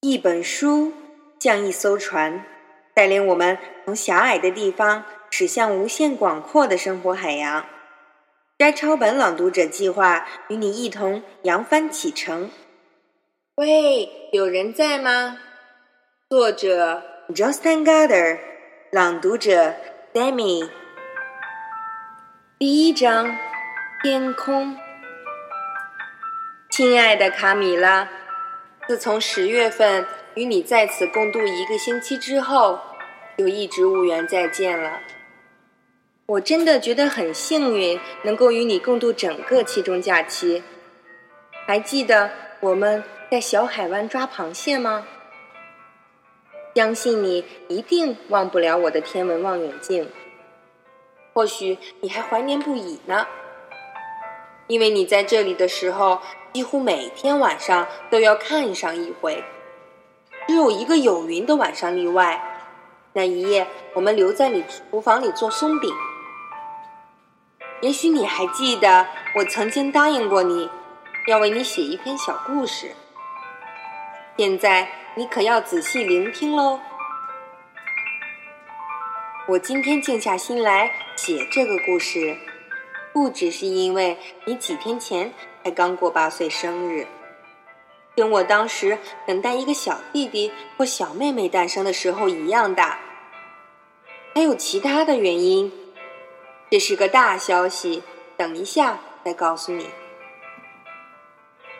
一本书像一艘船，带领我们从狭隘的地方驶向无限广阔的生活海洋。摘抄本朗读者计划与你一同扬帆启程。喂，有人在吗？作者 Justin Garder，朗读者 Demi。第一章：天空。亲爱的卡米拉，自从十月份与你在此共度一个星期之后，就一直无缘再见了。我真的觉得很幸运，能够与你共度整个期中假期。还记得我们在小海湾抓螃蟹吗？相信你一定忘不了我的天文望远镜。或许你还怀念不已呢，因为你在这里的时候，几乎每天晚上都要看上一回。只有一个有云的晚上例外，那一夜我们留在你厨房里做松饼。也许你还记得，我曾经答应过你，要为你写一篇小故事。现在你可要仔细聆听喽。我今天静下心来写这个故事，不只是因为你几天前才刚过八岁生日，跟我当时等待一个小弟弟或小妹妹诞生的时候一样大，还有其他的原因。这是个大消息，等一下再告诉你。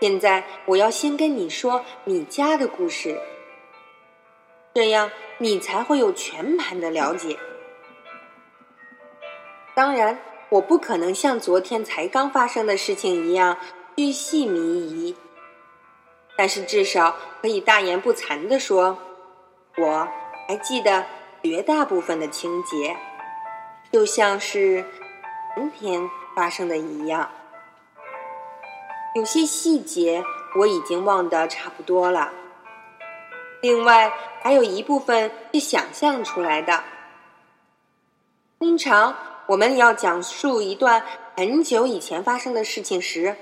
现在我要先跟你说你家的故事，这样你才会有全盘的了解。当然，我不可能像昨天才刚发生的事情一样巨细靡遗，但是至少可以大言不惭地说，我还记得绝大部分的情节，就像是昨天发生的一样。有些细节我已经忘得差不多了，另外还有一部分是想象出来的。通常。我们要讲述一段很久以前发生的事情时，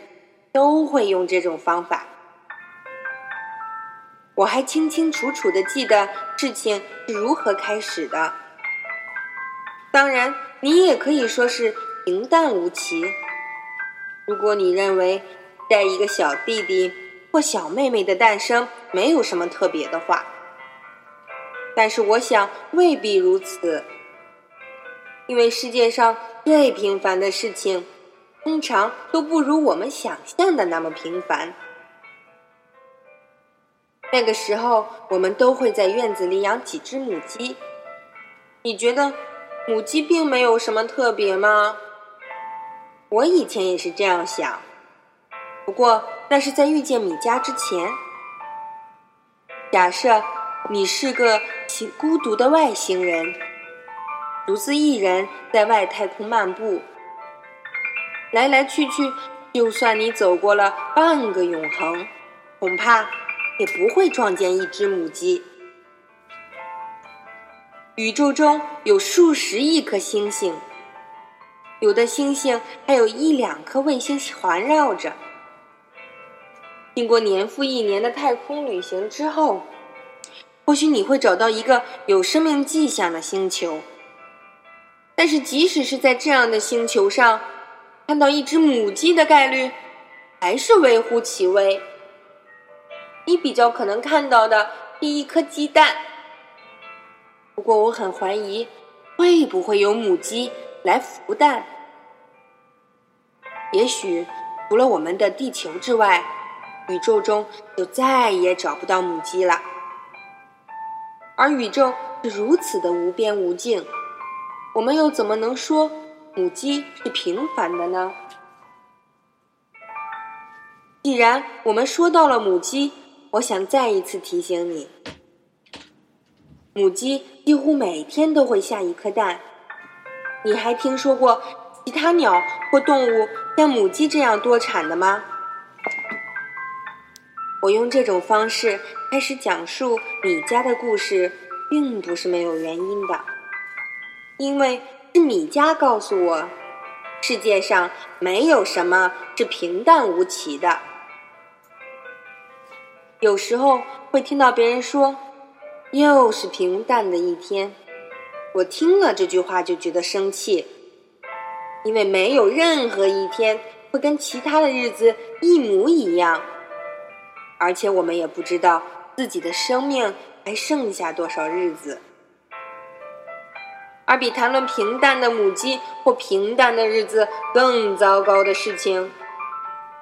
都会用这种方法。我还清清楚楚的记得事情是如何开始的。当然，你也可以说是平淡无奇。如果你认为带一个小弟弟或小妹妹的诞生没有什么特别的话，但是我想未必如此。因为世界上最平凡的事情，通常都不如我们想象的那么平凡。那个时候，我们都会在院子里养几只母鸡。你觉得母鸡并没有什么特别吗？我以前也是这样想，不过那是在遇见米家之前。假设你是个孤独的外星人。独自一人在外太空漫步，来来去去，就算你走过了半个永恒，恐怕也不会撞见一只母鸡。宇宙中有数十亿颗星星，有的星星还有一两颗卫星环绕着。经过年复一年的太空旅行之后，或许你会找到一个有生命迹象的星球。但是，即使是在这样的星球上，看到一只母鸡的概率还是微乎其微。你比较可能看到的是一颗鸡蛋。不过，我很怀疑会不会有母鸡来孵蛋。也许除了我们的地球之外，宇宙中就再也找不到母鸡了。而宇宙是如此的无边无尽。我们又怎么能说母鸡是平凡的呢？既然我们说到了母鸡，我想再一次提醒你：母鸡几乎每天都会下一颗蛋。你还听说过其他鸟或动物像母鸡这样多产的吗？我用这种方式开始讲述你家的故事，并不是没有原因的。因为是米家告诉我，世界上没有什么是平淡无奇的。有时候会听到别人说：“又是平淡的一天。”我听了这句话就觉得生气，因为没有任何一天会跟其他的日子一模一样，而且我们也不知道自己的生命还剩下多少日子。而比谈论平淡的母鸡或平淡的日子更糟糕的事情，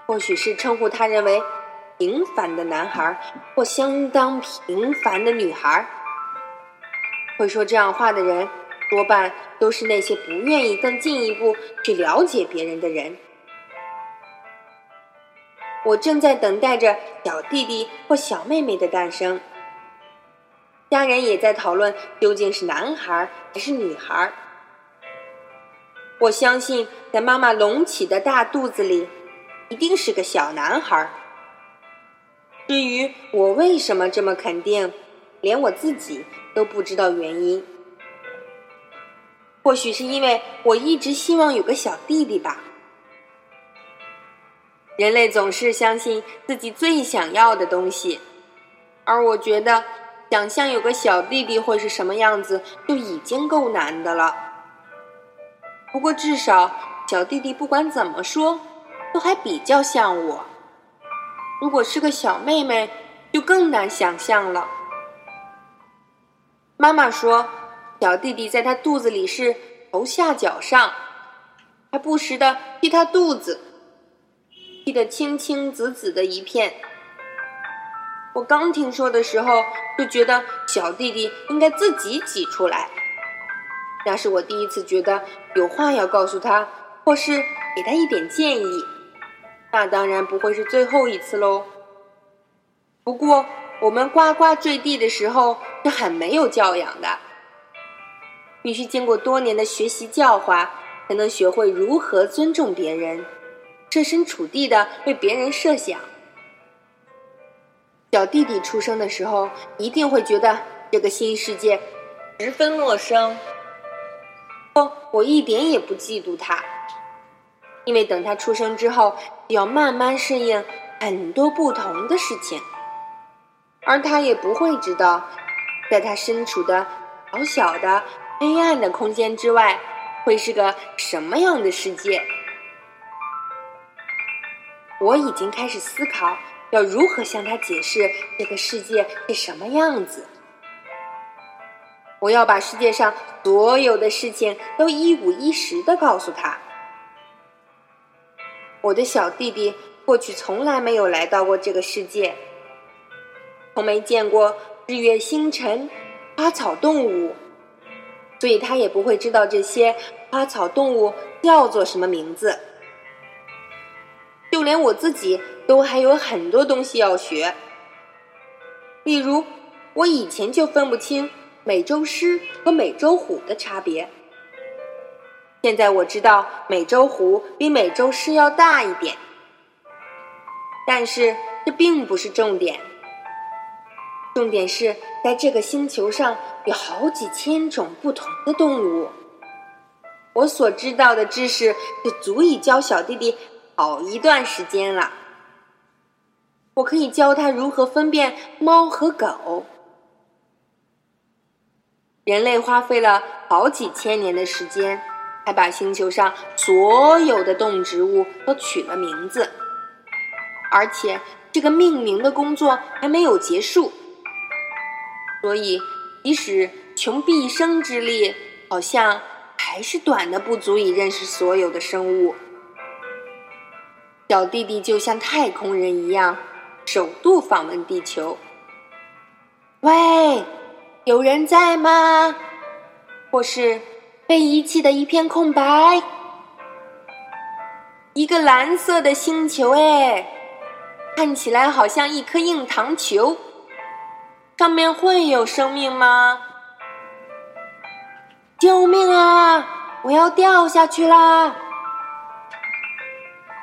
或许是称呼他认为平凡的男孩或相当平凡的女孩。会说这样话的人，多半都是那些不愿意更进一步去了解别人的人。我正在等待着小弟弟或小妹妹的诞生。家人也在讨论究竟是男孩还是女孩。我相信，在妈妈隆起的大肚子里，一定是个小男孩。至于我为什么这么肯定，连我自己都不知道原因。或许是因为我一直希望有个小弟弟吧。人类总是相信自己最想要的东西，而我觉得。想象有个小弟弟会是什么样子，就已经够难的了。不过至少小弟弟不管怎么说，都还比较像我。如果是个小妹妹，就更难想象了。妈妈说，小弟弟在她肚子里是头下脚上，还不时的踢她肚子，踢得青青紫紫的一片。我刚听说的时候，就觉得小弟弟应该自己挤出来。那是我第一次觉得有话要告诉他，或是给他一点建议。那当然不会是最后一次喽。不过我们呱呱坠地的时候是很没有教养的，必须经过多年的学习教化，才能学会如何尊重别人，设身处地的为别人设想。小弟弟出生的时候，一定会觉得这个新世界十分陌生。不，我一点也不嫉妒他，因为等他出生之后，要慢慢适应很多不同的事情，而他也不会知道，在他身处的小小的黑暗的空间之外，会是个什么样的世界。我已经开始思考。要如何向他解释这个世界是什么样子？我要把世界上所有的事情都一五一十的告诉他。我的小弟弟过去从来没有来到过这个世界，从没见过日月星辰、花草动物，所以他也不会知道这些花草动物叫做什么名字。就连我自己都还有很多东西要学，例如，我以前就分不清美洲狮和美洲虎的差别。现在我知道美洲虎比美洲狮要大一点，但是这并不是重点。重点是在这个星球上有好几千种不同的动物。我所知道的知识就足以教小弟弟。好一段时间了，我可以教他如何分辨猫和狗。人类花费了好几千年的时间，才把星球上所有的动植物都取了名字，而且这个命名的工作还没有结束。所以，即使穷毕生之力，好像还是短的不足以认识所有的生物。小弟弟就像太空人一样，首度访问地球。喂，有人在吗？或是被遗弃的一片空白？一个蓝色的星球，哎，看起来好像一颗硬糖球。上面会有生命吗？救命啊！我要掉下去啦！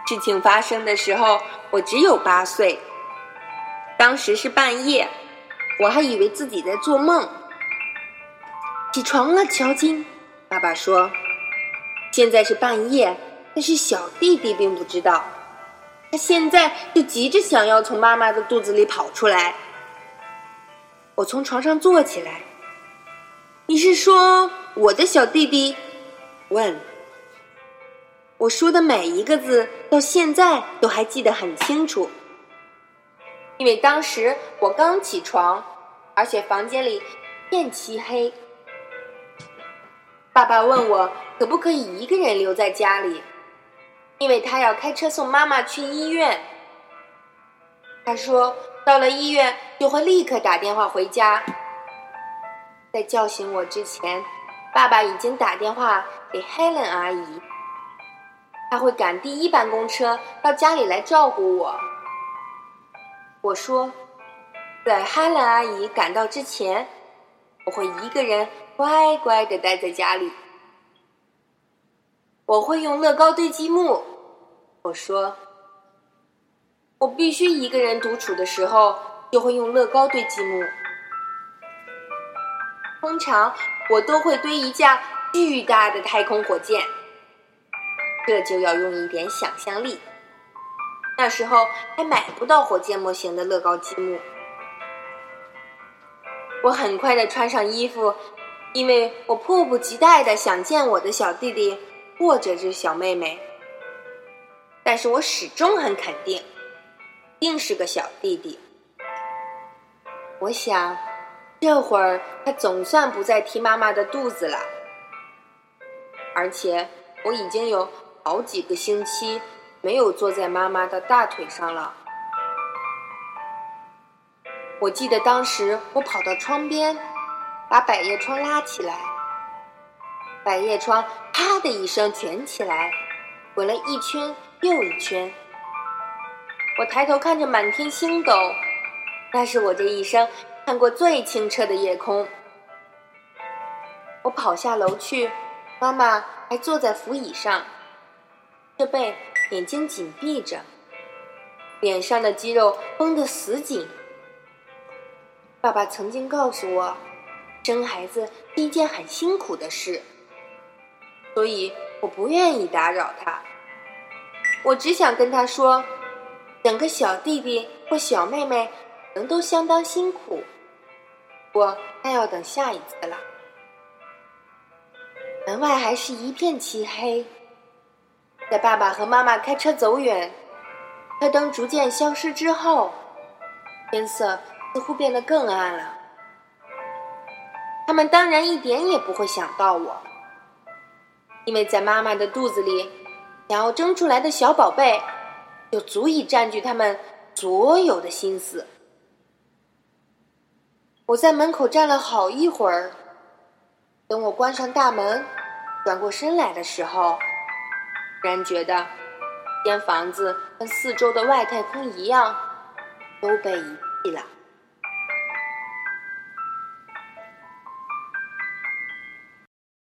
事情发生的时候，我只有八岁。当时是半夜，我还以为自己在做梦。起床了，乔金，爸爸说。现在是半夜，但是小弟弟并不知道。他现在就急着想要从妈妈的肚子里跑出来。我从床上坐起来。你是说我的小弟弟？问。我说的每一个字到现在都还记得很清楚，因为当时我刚起床，而且房间里一片漆黑。爸爸问我可不可以一个人留在家里，因为他要开车送妈妈去医院。他说到了医院就会立刻打电话回家。在叫醒我之前，爸爸已经打电话给 Helen 阿姨。他会赶第一班公车到家里来照顾我。我说，在哈兰阿姨赶到之前，我会一个人乖乖的待在家里。我会用乐高堆积木。我说，我必须一个人独处的时候就会用乐高堆积木。通常我都会堆一架巨大的太空火箭。这就要用一点想象力。那时候还买不到火箭模型的乐高积木。我很快的穿上衣服，因为我迫不及待的想见我的小弟弟或者是小妹妹。但是我始终很肯定，定是个小弟弟。我想，这会儿他总算不再踢妈妈的肚子了，而且我已经有。好几个星期没有坐在妈妈的大腿上了。我记得当时我跑到窗边，把百叶窗拉起来，百叶窗啪的一声卷起来，滚了一圈又一圈。我抬头看着满天星斗，那是我这一生看过最清澈的夜空。我跑下楼去，妈妈还坐在扶椅上。着背，眼睛紧闭着，脸上的肌肉绷得死紧。爸爸曾经告诉我，生孩子是一件很辛苦的事，所以我不愿意打扰他。我只想跟他说，等个小弟弟或小妹妹，可能都相当辛苦，我那要等下一次了。门外还是一片漆黑。在爸爸和妈妈开车走远，车灯逐渐消失之后，天色似乎变得更暗了。他们当然一点也不会想到我，因为在妈妈的肚子里，想要争出来的小宝贝，就足以占据他们所有的心思。我在门口站了好一会儿，等我关上大门，转过身来的时候。突然觉得，间房子跟四周的外太空一样，都被遗弃了。